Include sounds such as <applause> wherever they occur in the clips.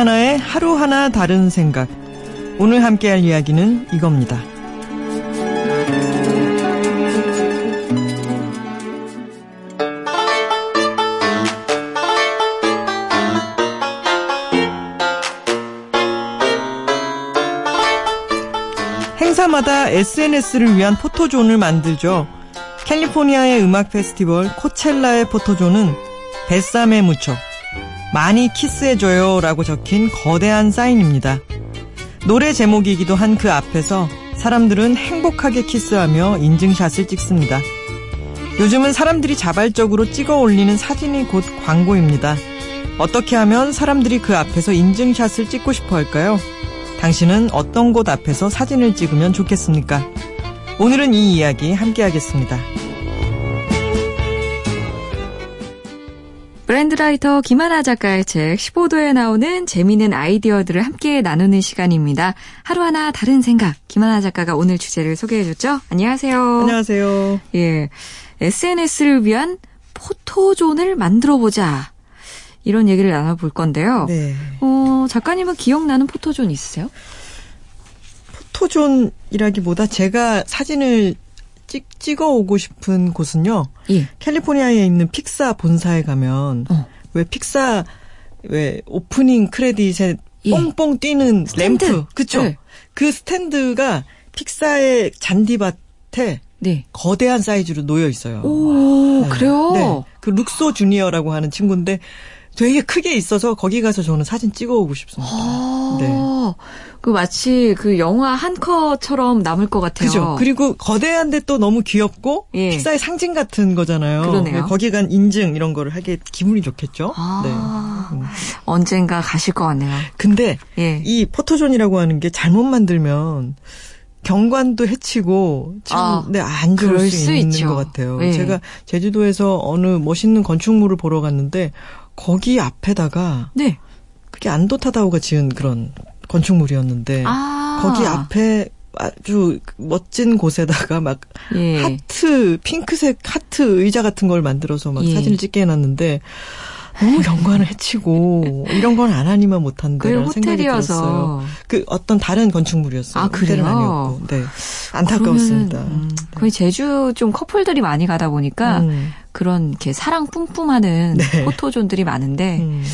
김하나의 하루하나 다른 생각. 오늘 함께 할 이야기는 이겁니다. 행사마다 SNS를 위한 포토존을 만들죠. 캘리포니아의 음악 페스티벌 코첼라의 포토존은 뱃삼에 묻혀 많이 키스해줘요 라고 적힌 거대한 사인입니다. 노래 제목이기도 한 그 앞에서 사람들은 행복하게 키스하며 인증샷을 찍습니다. 요즘은 사람들이 자발적으로 찍어 올리는 사진이 곧 광고입니다. 어떻게 하면 사람들이 그 앞에서 인증샷을 찍고 싶어 할까요? 당신은 어떤 곳 앞에서 사진을 찍으면 좋겠습니까? 오늘은 이 이야기 함께 하겠습니다. 브랜드라이터 김하나 작가의 책 15도에 나오는 재미있는 아이디어들을 함께 나누는 시간입니다. 하루하나 다른 생각. 김하나 작가가 오늘 주제를 소개해줬죠? 안녕하세요. 안녕하세요. 예. SNS를 위한 포토존을 만들어보자. 이런 얘기를 나눠볼 건데요. 네. 어, 작가님은 기억나는 포토존 있으세요? 포토존이라기보다 제가 사진을 찍, 찍어 오고 싶은 곳은요. 예. 캘리포니아에 있는 픽사 본사에 가면 어. 왜 픽사 왜 오프닝 크레딧에 예. 뽕뽕 뛰는 스탠드. 램프 그쵸? 네. 그 스탠드가 픽사의 잔디밭에 네. 거대한 사이즈로 놓여 있어요. 오, 네. 그래요? 네. 그 룩소 주니어라고 하는 친구인데 되게 크게 있어서 거기 가서 저는 사진 찍어 오고 싶습니다. 아, 네. 그 마치 그 영화 한 컷처럼 남을 것 같아요. 그죠. 그리고 거대한데 또 너무 귀엽고 예. 픽사의 상징 같은 거잖아요. 그러네요. 거기 간 인증 이런 거를 하게 기분이 좋겠죠. 아, 네. 음. 언젠가 가실 것 같네요. 근데 예. 이 포토존이라고 하는 게 잘못 만들면 경관도 해치고 참 아, 네, 안 좋을 그럴 수, 수 있는 있죠. 것 같아요. 네. 제가 제주도에서 어느 멋있는 건축물을 보러 갔는데 거기 앞에다가 네. 그게 안도타다오가 지은 그런 건축물이었는데 아. 거기 앞에 아주 멋진 곳에다가 막 예. 하트 핑크색 하트 의자 같은 걸 만들어서 막 예. 사진을 찍게 해놨는데 너무 경관을 해치고 이런 건 안 하니만 그 못한다라는 생각이 들었어요. 호텔이어서. 그 어떤 다른 건축물이었어요. 아, 그래요? 아니었고, 네 안타까웠습니다. 그러면은, 음, 거의 제주 좀 커플들이 많이 가다 보니까 음, 그런 이렇게 사랑 뿜뿜하는 네. 포토존들이 많은데 음.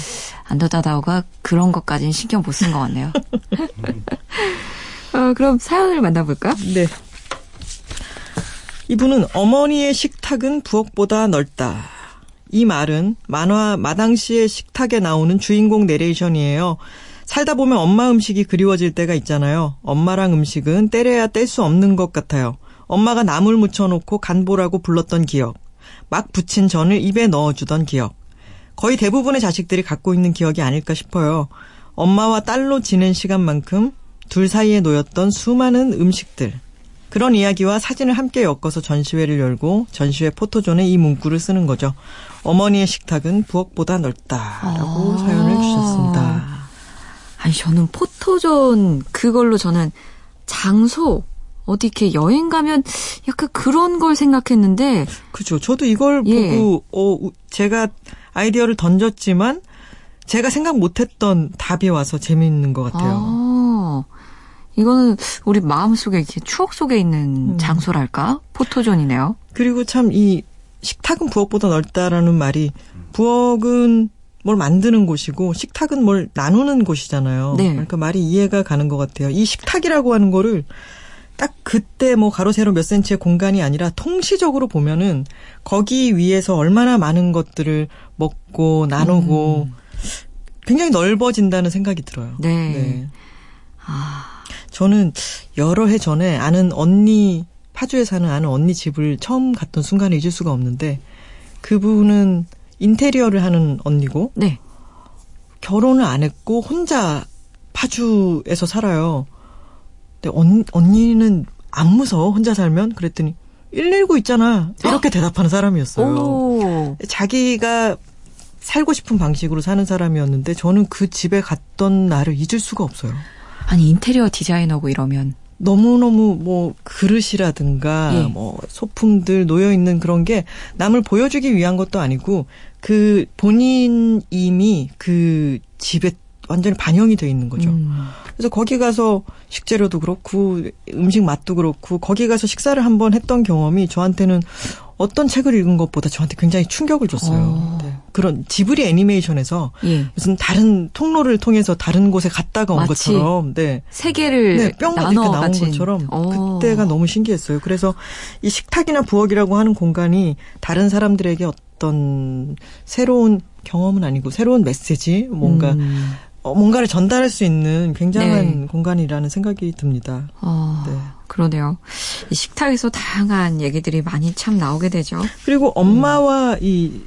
안더다다오가 그런 것까지는 신경 못 쓴 것 같네요. 어, 그럼 사연을 만나볼까? 네. 이분은 어머니의 식탁은 부엌보다 넓다. 이 말은 만화 마당씨의 식탁에 나오는 주인공 내레이션이에요. 살다 보면 엄마 음식이 그리워질 때가 있잖아요. 엄마랑 음식은 때려야 뗄 수 없는 것 같아요. 엄마가 나물 묻혀놓고 간보라고 불렀던 기억. 막 부친 전을 입에 넣어주던 기억. 거의 대부분의 자식들이 갖고 있는 기억이 아닐까 싶어요. 엄마와 딸로 지낸 시간만큼 둘 사이에 놓였던 수많은 음식들. 그런 이야기와 사진을 함께 엮어서 전시회를 열고 전시회 포토존에 이 문구를 쓰는 거죠. 어머니의 식탁은 부엌보다 넓다라고 아. 사연을 주셨습니다. 아니 저는 포토존 그걸로 저는 장소 어디 이렇게 여행 가면 약간 그런 걸 생각했는데 그죠. 저도 이걸 예. 보고 어 우- 제가 아이디어를 던졌지만 제가 생각 못했던 답이 와서 재미있는 것 같아요. 아, 이거는 우리 마음속에 이렇게 추억 속에 있는 음. 장소랄까? 포토존이네요. 그리고 참 이 식탁은 부엌보다 넓다라는 말이 부엌은 뭘 만드는 곳이고 식탁은 뭘 나누는 곳이잖아요. 네. 그러니까 말이 이해가 가는 것 같아요. 이 식탁이라고 하는 거를 딱 그때 뭐 가로 세로 몇 센치의 공간이 아니라 통시적으로 보면은 거기 위에서 얼마나 많은 것들을 먹고 나누고 굉장히 넓어진다는 생각이 들어요. 네. 아, 저는 여러 해 전에 아는 언니 파주에 사는 아는 언니 집을 처음 갔던 순간을 잊을 수가 없는데 그분은 인테리어를 하는 언니고 네. 결혼을 안 했고 혼자 파주에서 살아요. 근데 언, 언니는 안 무서워 혼자 살면 그랬더니 119 있잖아 이렇게 대답하는 사람이었어요. 오. 자기가 살고 싶은 방식으로 사는 사람이었는데 저는 그 집에 갔던 날을 잊을 수가 없어요. 아니 인테리어 디자이너고 이러면 너무너무 뭐 그릇이라든가 예. 뭐 소품들 놓여 있는 그런 게 남을 보여주기 위한 것도 아니고 그 본인 이미 그 집에 완전히 반영이 돼 있는 거죠. 음. 그래서 거기 가서 식재료도 그렇고 음식 맛도 그렇고 거기 가서 식사를 한번 했던 경험이 저한테는 어떤 책을 읽은 것보다 저한테 굉장히 충격을 줬어요. 어. 네. 그런 지브리 애니메이션에서 예. 무슨 다른 통로를 통해서 다른 곳에 갔다가 온 것처럼 네. 세 개를 네, 뿅 이렇게 나눠 나온 가진. 것처럼 어. 그때가 너무 신기했어요. 그래서 이 식탁이나 부엌이라고 하는 공간이 다른 사람들에게 어떤 새로운 경험은 아니고 새로운 메시지 뭔가 음. 어, 뭔가를 전달할 수 있는 굉장한 네. 공간이라는 생각이 듭니다. 어, 네. 그러네요. 이 식탁에서 다양한 얘기들이 많이 참 나오게 되죠. 그리고 엄마와 이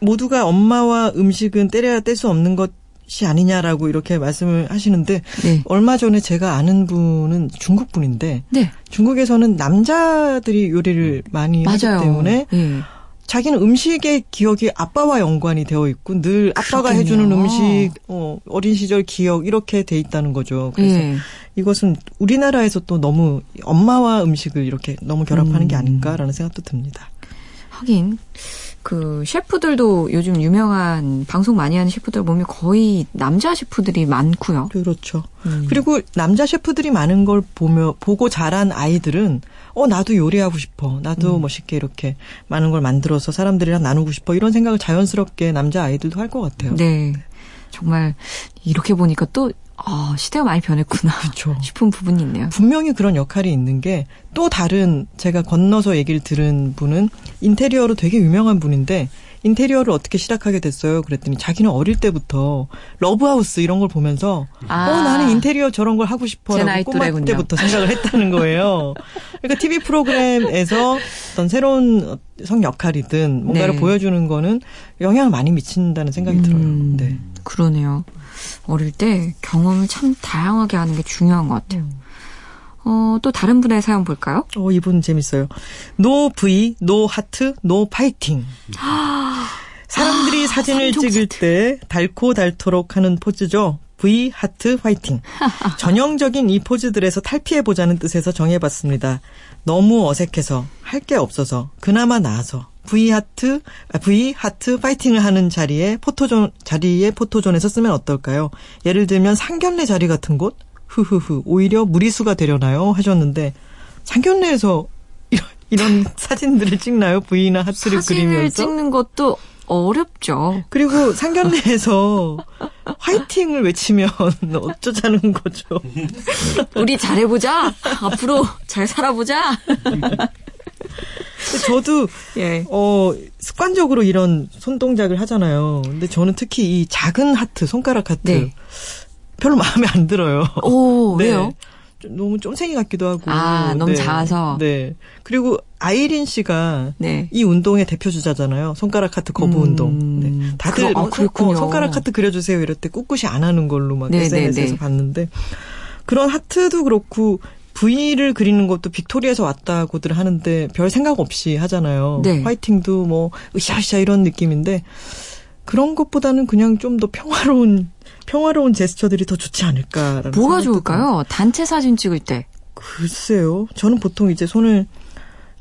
모두가 엄마와 음식은 때려야 뗄 수 없는 것이 아니냐라고 이렇게 말씀을 하시는데 네. 얼마 전에 제가 아는 분은 중국 분인데 네. 중국에서는 남자들이 요리를 많이 맞아요. 하기 때문에 예. 자기는 음식의 기억이 아빠와 연관이 되어 있고 늘 아빠가 그렇겠네요. 해주는 음식, 어, 어린 시절 기억 이렇게 돼 있다는 거죠. 그래서 예. 이것은 우리나라에서 또 너무 엄마와 음식을 이렇게 너무 결합하는 게 음. 아닌가라는 생각도 듭니다. 하긴 그 셰프들도 요즘 유명한 방송 많이 하는 셰프들 보면 거의 남자 셰프들이 많고요. 그렇죠. 음. 그리고 남자 셰프들이 많은 걸 보며 보고 자란 아이들은 어 나도 요리하고 싶어. 나도 음. 멋있게 이렇게 많은 걸 만들어서 사람들이랑 나누고 싶어. 이런 생각을 자연스럽게 남자 아이들도 할 것 같아요. 네. 정말 이렇게 보니까 또 아, 시대가 많이 변했구나 그렇죠. <laughs> 싶은 부분이 있네요. 분명히 그런 역할이 있는 게 또 다른 제가 건너서 얘기를 들은 분은 인테리어로 되게 유명한 분인데 인테리어를 어떻게 시작하게 됐어요? 그랬더니 자기는 어릴 때부터 러브하우스 이런 걸 보면서 아. 어 나는 인테리어 저런 걸 하고 제 싶어라고 꼬마 또래군요. 때부터 생각을 했다는 거예요. 그러니까 TV 프로그램에서 어떤 새로운 성 역할이든 뭔가를 네. 보여주는 거는 영향을 많이 미친다는 생각이 들어요. 음, 네. 그러네요. 어릴 때 경험을 참 다양하게 하는 게 중요한 것 같아요. 음. 어, 또 다른 분의 사연 볼까요? 어, 이분 재밌어요. No V, no 하트, no 파이팅. 사람들이 사진을 삼종 찍을 때 닳고 닳도록 하는 포즈죠. V 하트 화이팅. <laughs> 전형적인 이 포즈들에서 탈피해 보자는 뜻에서 정해봤습니다. 너무 어색해서 할 게 없어서 그나마 나아서 V 하트 아, V 하트 파이팅을 하는 자리에 포토존 자리에 포토존에서 쓰면 어떨까요? 예를 들면 상견례 자리 같은 곳 흐흐흐 오히려 무리수가 되려나요? 하셨는데 상견례에서 <laughs> 이런, 이런 사진들을 찍나요? V나 하트를 사진을 그리면서 찍는 것도 어렵죠. 그리고 상견례에서 화이팅을 외치면 <laughs> 어쩌자는 거죠. 우리 잘해보자. 앞으로 잘 살아보자. <laughs> 저도 예. 어 습관적으로 이런 손 동작을 하잖아요. 근데 저는 특히 이 작은 하트, 손가락 하트 네. 별로 마음에 안 들어요. 오, <laughs> 네. 왜요? 좀 너무 쫌생이 같기도 하고. 아, 너무 작아서. 네. 그리고 아이린 씨가 네. 이 운동의 대표 주자잖아요. 손가락 하트 거부 음, 운동. 네. 다들 아, 어, 그렇군요. 어, 손가락 하트 그려주세요. 이럴 때 꿋꿋이 안 하는 걸로 막 네, SNS에서 네, 네. 봤는데 그런 하트도 그렇고 V를 그리는 것도 빅토리에서 왔다고들 하는데 별 생각 없이 하잖아요. 네. 화이팅도 뭐 으쌰으쌰 이런 느낌인데 그런 것보다는 그냥 좀 더 평화로운 평화로운 제스처들이 더 좋지 않을까라는 뭐가 좋을까요? 단체 사진 찍을 때. 글쎄요. 저는 보통 이제 손을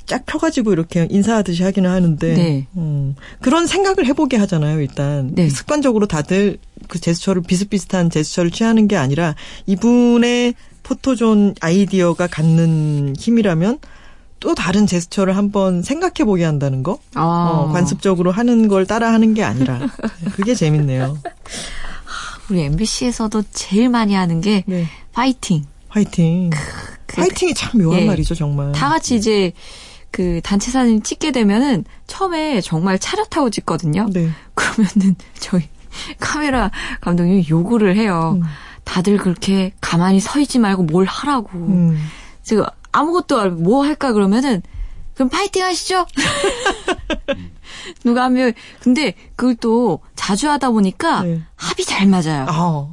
쫙 펴가지고 이렇게 인사하듯이 하기는 하는데, 네. 음, 그런 생각을 해보게 하잖아요. 일단 네. 습관적으로 다들 그 제스처를 비슷비슷한 제스처를 취하는 게 아니라 이분의 포토존 아이디어가 갖는 힘이라면 또 다른 제스처를 한번 생각해 보게 한다는 거, 아. 어, 관습적으로 하는 걸 따라 하는 게 아니라 그게 재밌네요. 우리 MBC에서도 제일 많이 하는 게 네, 파이팅. 화이팅. 그- 화이팅이 참 묘한 예. 말이죠, 정말. 다 같이 이제 그 단체 사진 찍게 되면은 처음에 정말 차렷하고 찍거든요. 네. <laughs> 그러면은 저희 카메라 감독님이 요구를 해요. 음. 다들 그렇게 가만히 서 있지 말고 뭘 하라고. 음. 지금 아무것도 안- 뭐 할까 그러면은 그럼 파이팅 하시죠. <laughs> 누가 하면 근데 그걸 또 자주 하다 보니까 네. 합이 잘 맞아요. 아,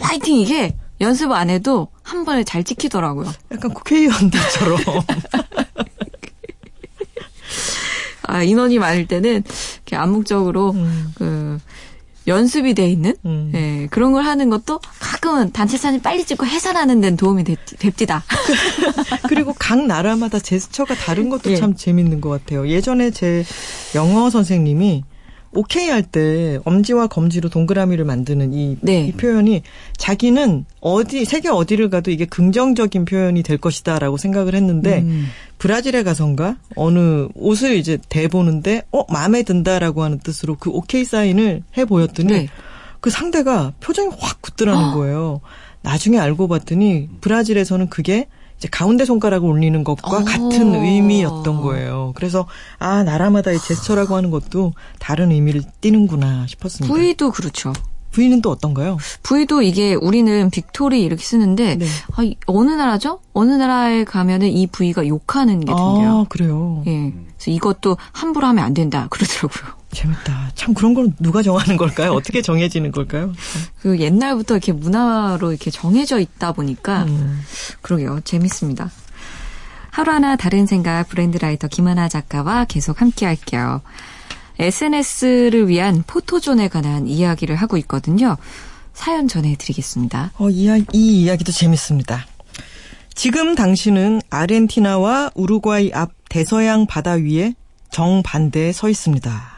파이팅 이게 연습 안 해도 한 번에 잘 찍히더라고요. 약간 국회의원들처럼. <laughs> 아, 인원이 많을 때는 이렇게 암묵적으로 음. 그 연습이 돼 있는 음. 예, 그런 걸 하는 것도 가끔은 단체 사진 빨리 찍고 해산하는 데는 도움이 됐, 됩디다. <laughs> 그리고 각 나라마다 제스처가 다른 것도 예. 참 재밌는 것 같아요. 예전에 제 영어 선생님이 오케이 할 때 엄지와 검지로 동그라미를 만드는 이, 네. 이 표현이 자기는 어디 세계 어디를 가도 이게 긍정적인 표현이 될 것이다라고 생각을 했는데 음. 브라질에 가선가 어느 옷을 이제 대 보는데 어 마음에 든다라고 하는 뜻으로 그 오케이 사인을 해 보였더니 네. 그 상대가 표정이 확 굳더라는 거예요. 나중에 알고 봤더니 브라질에서는 그게 이제 가운데 손가락을 올리는 것과 어. 같은 의미였던 거예요. 그래서 아 나라마다 이 제스처라고 하는 것도 다른 의미를 띠는구나 싶었습니다. V도 그렇죠. V는 또 어떤가요? V도 이게 우리는 victory 이렇게 쓰는데 네. 아, 이- 어느 나라죠? 어느 나라에 가면은 이 부위가 욕하는 게 된대요. 아 그래요. 예. 그래서 이것도 함부로 하면 안 된다 그러더라고요. 재밌다. 참 그런 건 누가 정하는 걸까요? 어떻게 정해지는 걸까요? 그 옛날부터 이렇게 문화로 이렇게 정해져 있다 보니까 음. 그러게요. 재밌습니다. 하루하나 다른 생각 브랜드 라이터 김하나 작가와 계속 함께 할게요. SNS를 위한 포토존에 관한 이야기를 하고 있거든요. 사연 전해드리겠습니다. 어, 이, 이 이야기도 재밌습니다. 지금 당신은 아르헨티나와 우루과이 앞 대서양 바다 위에 정반대에 서 있습니다.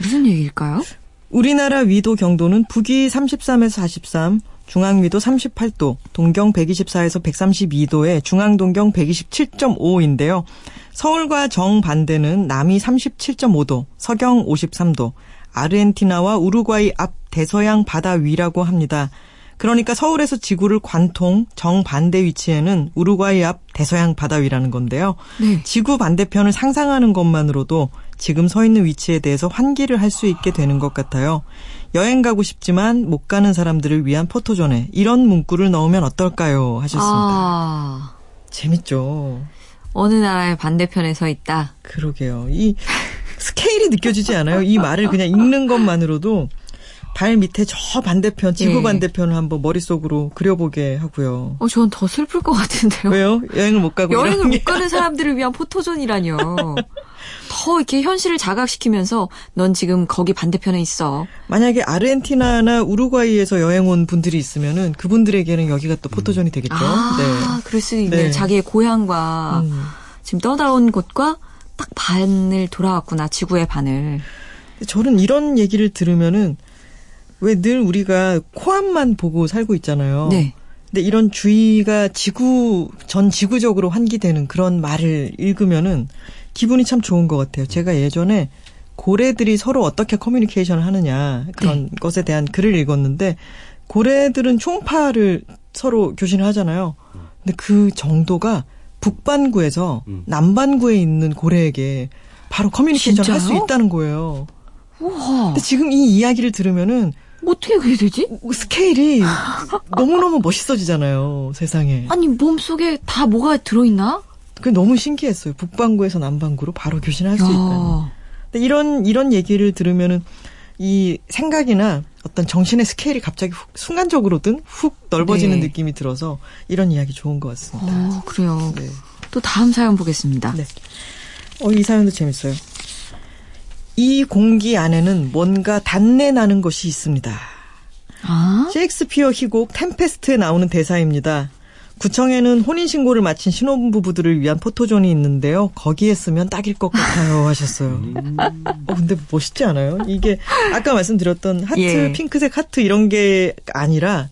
무슨 얘기일까요? 우리나라 위도 경도는 북위 33에서 43, 중앙 위도 38도, 동경 124에서 132도에 중앙 동경 127.5인데요. 서울과 정반대는 남이 37.5도, 서경 53도, 아르헨티나와 우루과이 앞 대서양 바다 위라고 합니다. 그러니까 서울에서 지구를 관통 정반대 위치에는 우루과이 앞 대서양 바다 위라는 건데요. 네. 지구 반대편을 상상하는 것만으로도 지금 서 있는 위치에 대해서 환기를 할 수 있게 되는 것 같아요. 여행 가고 싶지만 못 가는 사람들을 위한 포토존에 이런 문구를 넣으면 어떨까요? 하셨습니다. 아, 재밌죠. 어느 나라의 반대편에 서 있다. 그러게요. 이 스케일이 느껴지지 않아요? 이 말을 그냥 읽는 것만으로도 발 밑에 저 반대편, 지구 예. 반대편을 한번 머릿속으로 그려보게 하고요. 어, 전 더 슬플 것 같은데요. 왜요? 여행을 못 가고 여행을. 못 가는 사람들을 위한 포토존이라뇨. 더 이렇게 현실을 자각시키면서 넌 지금 거기 반대편에 있어. 만약에 아르헨티나나 우루과이에서 여행 온 분들이 있으면은 그분들에게는 여기가 또 포토존이 되겠죠. 아, 그럴 수 있네. 네. 자기의 고향과 음. 지금 떠나온 곳과 딱 반을 돌아왔구나. 지구의 반을. 네. 저는 이런 얘기를 들으면은 왜 늘 우리가 코앞만 보고 살고 있잖아요. 네. 근데 이런 주의가 지구 전 지구적으로 환기되는 그런 말을 읽으면은 기분이 참 좋은 것 같아요. 제가 예전에 고래들이 서로 어떻게 커뮤니케이션을 하느냐 그런 것에 대한 글을 읽었는데 고래들은 초음파를 서로 교신을 하잖아요. 근데 그 정도가 북반구에서 남반구에 있는 고래에게 바로 커뮤니케이션을 할 수? 있다는 거예요. 우와. 근데 지금 이 이야기를 들으면은 어떻게 그게 되지? 스케일이 너무너무 멋있어지잖아요, 세상에. 아니, 몸속에 다 뭐가 들어있나? 그게 너무 신기했어요. 북반구에서 남반구로 바로 교신할 수 있다는. 근데 이런 이런 얘기를 들으면은 이 생각이나 어떤 정신의 스케일이 갑자기 훅, 순간적으로든 훅 넓어지는 네. 느낌이 들어서 이런 이야기 좋은 것 같습니다. 어, 그래요. 네. 또 다음 사연 보겠습니다. 네. 어, 이 사연도 재밌어요. 이 공기 안에는 뭔가 단내 나는 것이 있습니다. 아? 셰익스피어 희곡 템페스트에 나오는 대사입니다. 구청에는 혼인신고를 마친 신혼부부들을 위한 포토존이 있는데요. 거기에 쓰면 딱일 것 같아요. <laughs> 하셨어요. 어, 근데 멋있지 않아요? 이게 아까 말씀드렸던 하트, 예. 핑크색 하트 이런 게 아니라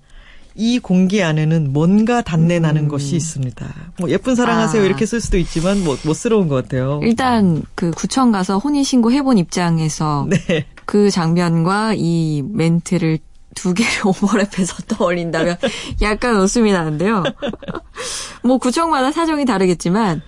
이 공기 안에는 뭔가 단내 나는 것이 있습니다. 뭐 예쁜 사랑하세요 아. 이렇게 쓸 수도 있지만 뭐 멋스러운 것 같아요. 일단 그 구청 가서 혼인 신고 해본 입장에서 <laughs> 네. 그 장면과 이 멘트를 두 개를 <laughs> 오버랩해서 떠올린다면 약간 웃음이 나는데요. <laughs> 뭐 구청마다 사정이 다르겠지만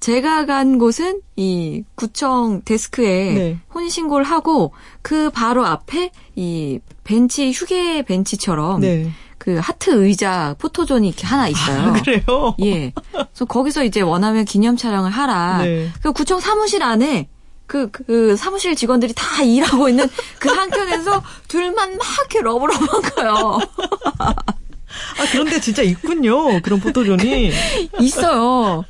제가 간 곳은 이 구청 데스크에 네. 혼인신고를 하고 그 바로 앞에 이 벤치 휴게 벤치처럼 네. 그 하트 의자 포토존이 이렇게 하나 있어요. 아, 그래요? 예. 그래서 거기서 이제 원하면 기념 촬영을 하라. 네. 그 구청 사무실 안에 그, 그 사무실 직원들이 다 <laughs> 일하고 있는 그 한켠에서 둘만 막 이렇게 love love한 거예요. 아, 그런데 진짜 있군요. 그런 포토존이. <laughs> 있어요.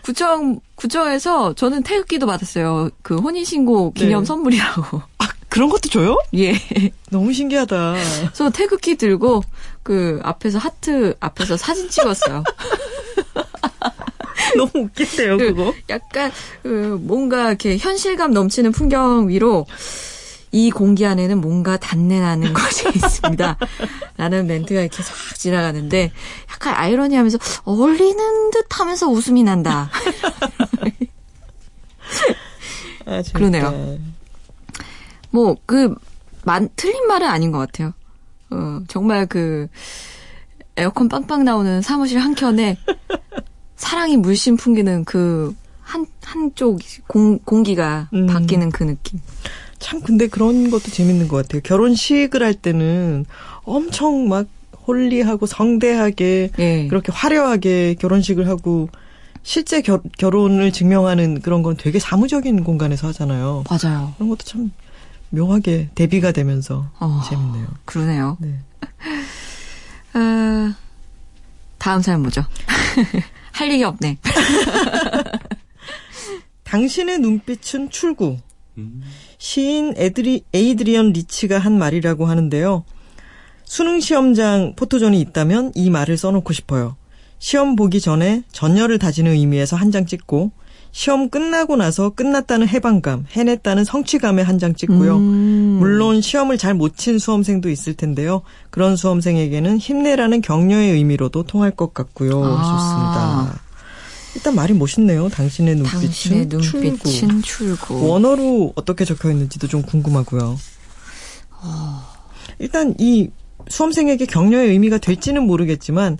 구청, 구청에서 저는 태극기도 받았어요. 그 혼인신고 기념 네. 선물이라고. 아, 그런 것도 줘요? 예. <laughs> 너무 신기하다. 그래서 태극기 들고 그 앞에서 하트 앞에서 사진 찍었어요. <laughs> 너무 웃긴데요, 그 그거. 약간 그 뭔가 이렇게 현실감 넘치는 풍경 위로 이 공기 안에는 뭔가 단내 나는 <laughs> 것이 있습니다. 라는 멘트가 이렇게 싹 지나가는데 약간 아이러니하면서 어울리는 듯 하면서 웃음이 난다. 아. 그러네요. 뭐, 그, 만, 틀린 말은 아닌 것 같아요. 어, 정말 그, 에어컨 빵빵 나오는 사무실 한 켠에 <laughs> 사랑이 물씬 풍기는 그, 한, 한쪽 공, 공기가 음. 바뀌는 그 느낌. 참 근데 그런 것도 재밌는 것 같아요. 결혼식을 할 때는 엄청 막 홀리하고 성대하게 예. 그렇게 화려하게 결혼식을 하고 실제 결, 결혼을 증명하는 그런 건 되게 사무적인 공간에서 하잖아요. 맞아요. 그런 것도 참 묘하게 대비가 되면서 어, 재밌네요. 그러네요. 네. <laughs> 아, 다음 사연 뭐죠? <laughs> 할 얘기 없네. <laughs> 당신의 눈빛은 출구. 시인 에드리, 에이드리언 리치가 한 말이라고 하는데요. 수능 시험장 포토존이 있다면 이 말을 써놓고 싶어요. 시험 보기 전에 전열을 다지는 의미에서 한 장 찍고 시험 끝나고 나서 끝났다는 해방감, 해냈다는 성취감에 한 장 찍고요. 음. 물론 시험을 잘 못 친 수험생도 있을 텐데요. 그런 수험생에게는 힘내라는 격려의 의미로도 통할 것 같고요. 아. 좋습니다. 일단 말이 멋있네요. 당신의 눈빛은, 당신의 출구. 눈빛은 출구. 원어로 어떻게 적혀 있는지도 좀 궁금하고요. 아. 일단 이 수험생에게 격려의 의미가 될지는 모르겠지만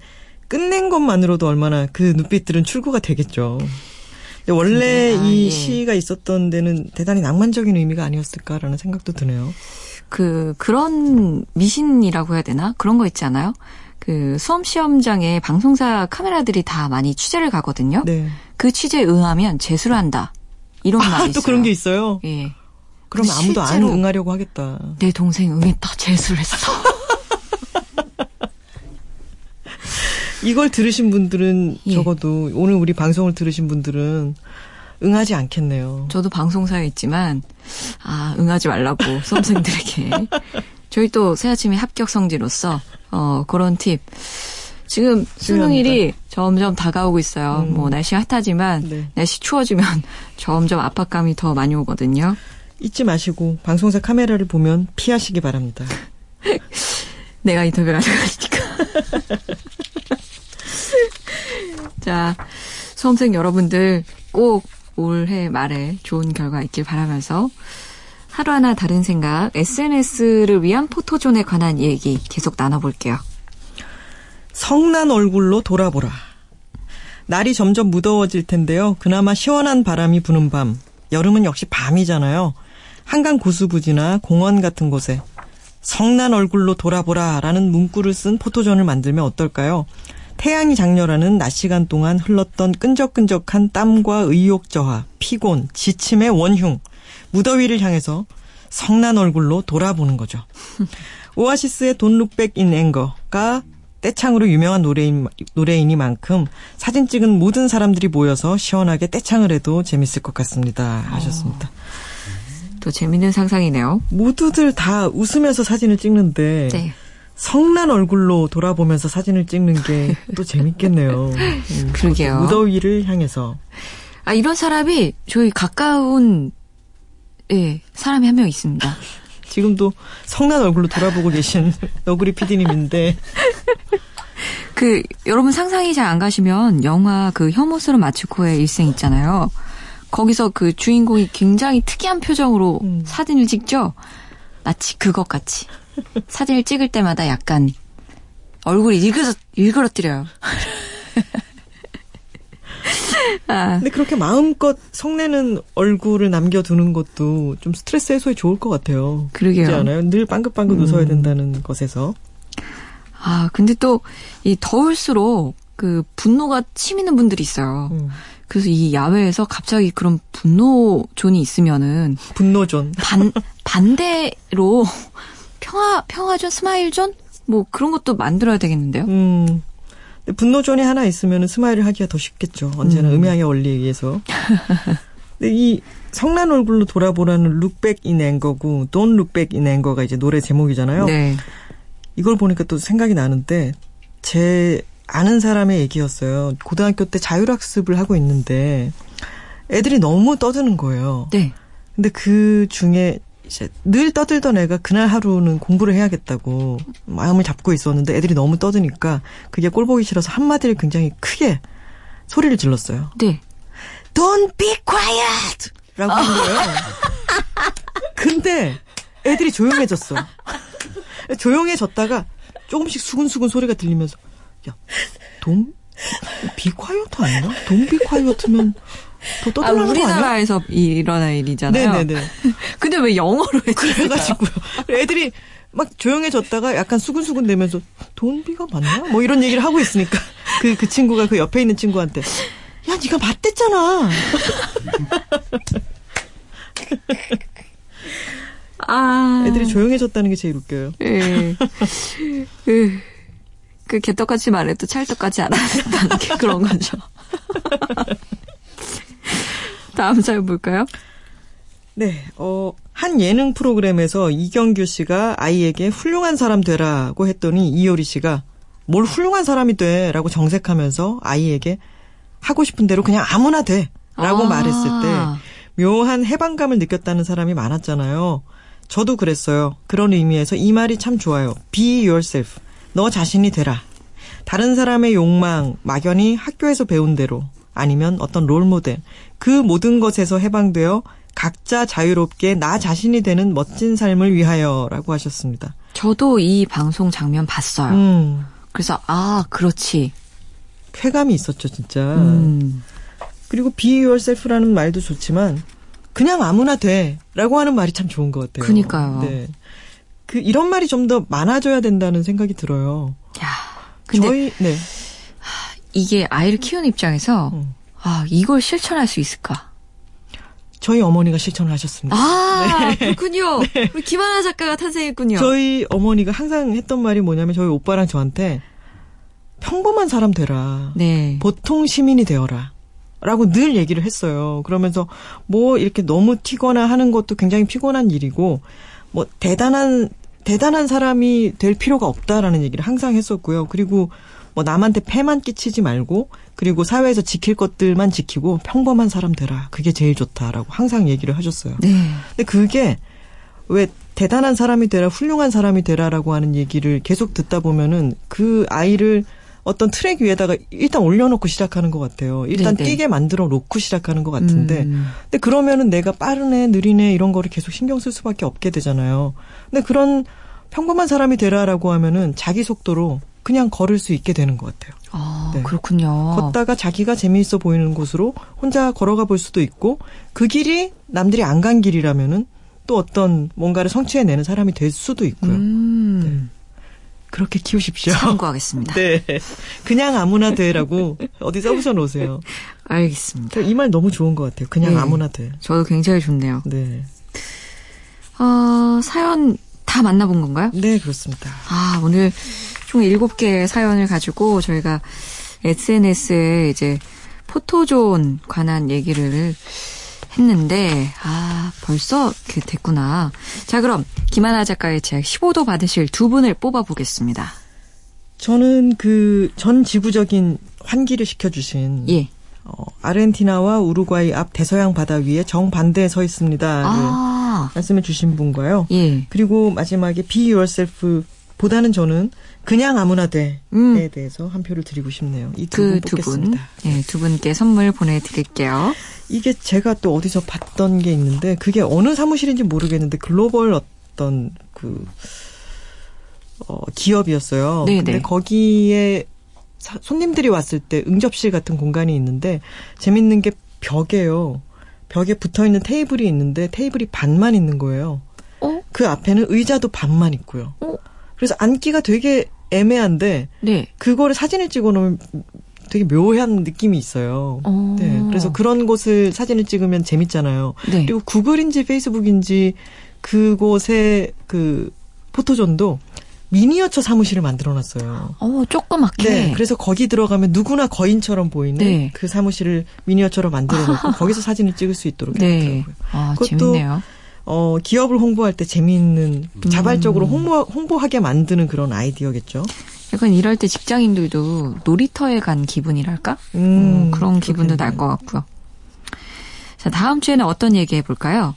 끝낸 것만으로도 얼마나 그 눈빛들은 출구가 되겠죠. 원래 근데, 아, 이 예. 시가 있었던 데는 대단히 낭만적인 의미가 아니었을까라는 생각도 드네요. 그, 그런 미신이라고 해야 되나? 그런 거 있지 않아요? 그 수험 시험장에 방송사 카메라들이 다 많이 취재를 가거든요. 네. 그 취재에 응하면 재수를 한다. 이런 말이 아, 있어요. 또 그런 게 있어요. 예. 그럼 아무도 안 응하려고 하겠다. 내 동생 응했다. 재수를 했어. <laughs> 이걸 들으신 분들은 예. 적어도 오늘 우리 방송을 들으신 분들은 응하지 않겠네요. 저도 방송사에 있지만 아 응하지 말라고 <laughs> 수험생들에게 저희 또 새아침의 합격 성지로서 어 그런 팁 지금 수능일이 점점 다가오고 있어요. 음. 뭐 날씨 핫하지만 네. 날씨 추워지면 <laughs> 점점 압박감이 더 많이 오거든요. 잊지 마시고 방송사 카메라를 보면 피하시기 바랍니다. <laughs> 내가 인터뷰를 가져가니까. <laughs> 자, 수험생 여러분들 꼭 올해 말에 좋은 결과 있길 바라면서 하루하나 다른 생각, SNS를 위한 포토존에 관한 얘기 계속 나눠볼게요. 성난 얼굴로 돌아보라. 날이 점점 무더워질 텐데요. 그나마 시원한 바람이 부는 밤. 여름은 역시 밤이잖아요. 한강 고수부지나 공원 같은 곳에 성난 얼굴로 돌아보라 라는 문구를 쓴 포토존을 만들면 어떨까요? 태양이 장렬하는 낮 시간 동안 흘렀던 끈적끈적한 땀과 의욕 저하, 피곤, 지침의 원흉, 무더위를 향해서 성난 얼굴로 돌아보는 거죠. <laughs> 오아시스의 Look Back in Anger가 떼창으로 유명한 노래인, 노래이니만큼 사진 찍은 모든 사람들이 모여서 시원하게 떼창을 해도 재밌을 것 같습니다. 하셨습니다. 또 재밌는 상상이네요. 모두들 다 웃으면서 사진을 찍는데 네. 성난 얼굴로 돌아보면서 사진을 찍는 게 또 재밌겠네요. <laughs> 음, 그러게요. 무더위를 향해서. 아, 이런 사람이 저희 가까운, 예, 사람이 한 명 있습니다. <laughs> 지금도 성난 얼굴로 돌아보고 계신 <laughs> 너구리 PD님인데 그 여러분 상상이 잘 안 가시면 영화 그 혐오스러운 마츠코의 일생 있잖아요. 거기서 그 주인공이 굉장히 특이한 표정으로 음. 사진을 찍죠. 마치 그것 같이 <laughs> 사진을 찍을 때마다 약간 얼굴이 일그러, 일그러뜨려요. <laughs> 아, 근데 그렇게 마음껏 성내는 얼굴을 남겨두는 것도 좀 스트레스 해소에 좋을 것 같아요. 그러게요. 그렇지 않아요? 늘 빵긋빵긋 음. 웃어야 된다는 것에서. 아 근데 또 이 더울수록 그 분노가 치미는 분들이 있어요. 음. 그래서 이 야외에서 갑자기 그런 분노 존이 있으면은 분노존. 반 반대로 <laughs> 평화 평화존 스마일존 뭐 그런 것도 만들어야 되겠는데요. 음. 분노존이 하나 있으면 스마일을 하기가 더 쉽겠죠. 언제나 음. 음. 양의 원리에 의해서. 근데 이 성난 얼굴로 돌아보라는 in Anger고 Don't Look Back in Anger가 이제 노래 제목이잖아요. 네. 이걸 보니까 또 생각이 나는데 제 아는 사람의 얘기였어요. 고등학교 때 자율학습을 하고 있는데 애들이 너무 떠드는 거예요. 네. 근데 그 중에 이제 늘 떠들던 애가 그날 하루는 공부를 해야겠다고 마음을 잡고 있었는데 애들이 너무 떠드니까 그게 꼴 보기 싫어서 한마디를 굉장히 크게 소리를 질렀어요. 네. Don't be quiet! 라고 한 거예요. <laughs> 근데 애들이 조용해졌어. 조용해졌다가 조금씩 수근수근 소리가 들리면서 야, 돈 비콰이어트 아니야? 돈 비콰이어트면 더 아? 우리나라에서 일어난 일이잖아요. 네네네. <laughs> 근데 왜 영어로 해주세요? 그래가지고요. 애들이 막 조용해졌다가 약간 수근수근 대면서 돈비가 맞나? 뭐 이런 얘기를 하고 있으니까 그, 그 친구가 그 옆에 있는 친구한테 야, 네가 맞댔잖아. <laughs> 아. 애들이 조용해졌다는 게 제일 웃겨요. 예. 그, 그 개떡같이 말해도 찰떡같이 알아듣는다는 게 그런 거죠. <laughs> 다음 사연 볼까요? 네, 어, 한 예능 프로그램에서 이경규 씨가 아이에게 훌륭한 사람 되라고 했더니 이효리 씨가 뭘 훌륭한 사람이 돼 라고 정색하면서 아이에게 하고 싶은 대로 그냥 아무나 돼 라고 아. 말했을 때 묘한 해방감을 느꼈다는 사람이 많았잖아요. 저도 그랬어요. 그런 의미에서 이 말이 참 좋아요. Be yourself. 너 자신이 되라. 다른 사람의 욕망, 막연히 학교에서 배운 대로 아니면 어떤 롤모델 그 모든 것에서 해방되어 각자 자유롭게 나 자신이 되는 멋진 삶을 위하여라고 하셨습니다. 저도 이 방송 장면 봤어요. 음, 그래서, 아, 그렇지. 쾌감이 있었죠, 진짜. 음. 그리고 be yourself라는 말도 좋지만 그냥 아무나 돼라고 하는 말이 참 좋은 것 같아요. 그니까요. 네. 그 이런 말이 좀 더 많아져야 된다는 생각이 들어요. 야. 근데 저희 네. 이게 아이를 키우는 입장에서, 음. 아, 이걸 실천할 수 있을까? 저희 어머니가 실천을 하셨습니다. 아, 그렇군요. <laughs> 우리 김하나 작가가 탄생했군요. 저희 어머니가 항상 했던 말이 뭐냐면 저희 오빠랑 저한테 평범한 사람 되라. 네. 보통 시민이 되어라. 라고 늘 얘기를 했어요. 그러면서 뭐 이렇게 너무 튀거나 하는 것도 굉장히 피곤한 일이고 뭐 대단한 대단한 사람이 될 필요가 없다라는 얘기를 항상 했었고요. 그리고 뭐 남한테 폐만 끼치지 말고 그리고 사회에서 지킬 것들만 지키고 평범한 사람 되라. 그게 제일 좋다라고 항상 얘기를 하셨어요. 네. 근데 그게 왜 대단한 사람이 되라, 훌륭한 사람이 되라라고 하는 얘기를 계속 듣다 보면은 그 아이를 어떤 트랙 위에다가 일단 올려놓고 시작하는 것 같아요. 일단 네네. 뛰게 만들어 놓고 시작하는 것 같은데. 음. 근데 그러면은 내가 빠르네, 느리네 이런 거를 계속 신경 쓸 수밖에 없게 되잖아요. 근데 그런 평범한 사람이 되라라고 하면은 자기 속도로 그냥 걸을 수 있게 되는 것 같아요. 아, 네. 그렇군요. 걷다가 자기가 재미있어 보이는 곳으로 혼자 걸어가 볼 수도 있고 그 길이 남들이 안 간 길이라면은 또 어떤 뭔가를 성취해내는 사람이 될 수도 있고요. 음. 그렇게 키우십시오. 참고하겠습니다. <laughs> 네. 그냥 아무나 돼라고 어디 써붙여 놓으세요. <laughs> 알겠습니다. 이 말 너무 좋은 것 같아요. 그냥 네. 아무나 돼. 저도 굉장히 좋네요. 네. 어, 사연 다 만나본 건가요? 네, 그렇습니다. 아, 오늘 총 7개의 사연을 가지고 저희가 SNS에 이제 포토존 관한 얘기를 했는데, 아, 벌써 이렇게 됐구나. 자, 그럼 김하나 작가의 책 15도 받으실 두 분을 뽑아보겠습니다. 저는 그 전 지구적인 환기를 시켜주신 예. 어, 아르헨티나와 우루과이 앞 대서양 바다 위에 정반대에 서 있습니다. 아, 말씀해 주신 분과요. 예. 그리고 마지막에 be yourself 보다는 저는 그냥 아무나 돼에 음. 대해서 한 표를 드리고 싶네요. 이두그분두 분, 뽑겠습니다. 예, 두 분께 선물 보내드릴게요. 이게 제가 또 어디서 봤던 게 있는데 그게 어느 사무실인지 모르겠는데 글로벌 어떤 그 어, 기업이었어요. 네네. 근데 거기에 사- 손님들이 왔을 때 응접실 같은 공간이 있는데 재밌는 게 벽에요. 벽에 붙어 있는 테이블이 있는데 테이블이 반만 있는 거예요. 어? 그 앞에는 의자도 반만 있고요. 어? 그래서 앉기가 되게 애매한데 네. 그거를 사진을 찍어 놓으면 되게 묘한 느낌이 있어요. 어. 네. 그래서 그런 곳을 사진을 찍으면 재밌잖아요. 네. 그리고 구글인지 페이스북인지 그곳에 그 포토존도 미니어처 사무실을 만들어 놨어요. 어, 조그맣게. 네. 그래서 거기 들어가면 누구나 거인처럼 보이는 네. 그 사무실을 미니어처로 만들어 놓고 <laughs> 거기서 사진을 찍을 수 있도록 네. 해놨더라고요. 아, 그것도 재밌네요. 어, 기업을 홍보할 때 재미있는 음. 자발적으로 홍보, 홍보하게 만드는 그런 아이디어겠죠. 약간 일할 때 직장인들도 놀이터에 간 기분이랄까? 음, 음, 그런 기분도. 날 것 같고요. 자, 다음 주에는 어떤 얘기 해볼까요?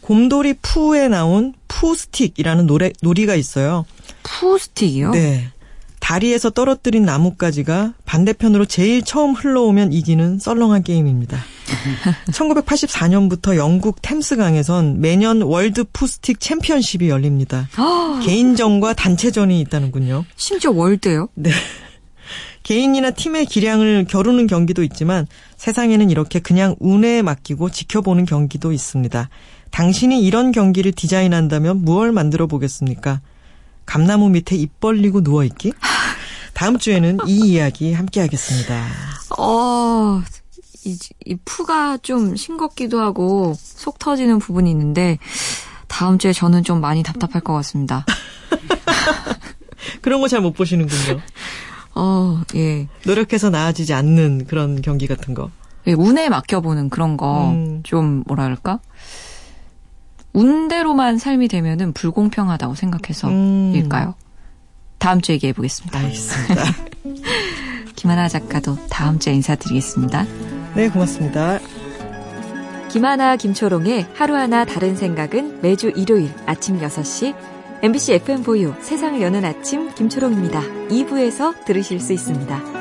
곰돌이 푸에 나온 Poohstick이라는 노래 놀이가 있어요. Poohstick이요? 네. 다리에서 떨어뜨린 나뭇가지가 반대편으로 제일 처음 흘러오면 이기는 썰렁한 게임입니다. <laughs> 1984년부터 영국 템스강에선 매년 World Poohstick Championship이 열립니다. <gasps> 개인전과 단체전이 있다는군요. 심지어 월드요? 네. 개인이나 팀의 기량을 겨루는 경기도 있지만 세상에는 이렇게 그냥 운에 맡기고 지켜보는 경기도 있습니다. 당신이 이런 경기를 디자인한다면 무얼 만들어 보겠습니까? 감나무 밑에 입 벌리고 누워있기? 다음 주에는 이 이야기 함께 하겠습니다. 어, 이, 이 푸가 좀 싱겁기도 하고 속 터지는 부분이 있는데 다음 주에 저는 좀 많이 답답할 것 같습니다. <laughs> 그런 거 잘 못 보시는군요. 어, 예. 노력해서 나아지지 않는 그런 경기 같은 거. 예, 운에 맡겨보는 그런 거, 음. 좀, 그럴까? 운대로만 삶이 되면은 불공평하다고 생각해서, 음. 일까요? 다음 주에 얘기해 보겠습니다. 알겠습니다. <laughs> 김하나 작가도 다음 주에 인사드리겠습니다. 네, 고맙습니다. 김하나, 김초롱의 하루하나 다른 생각은 매주 일요일 아침 6시 MBC FM4U 세상을 여는 아침 김초롱입니다. 2부에서 들으실 수 있습니다.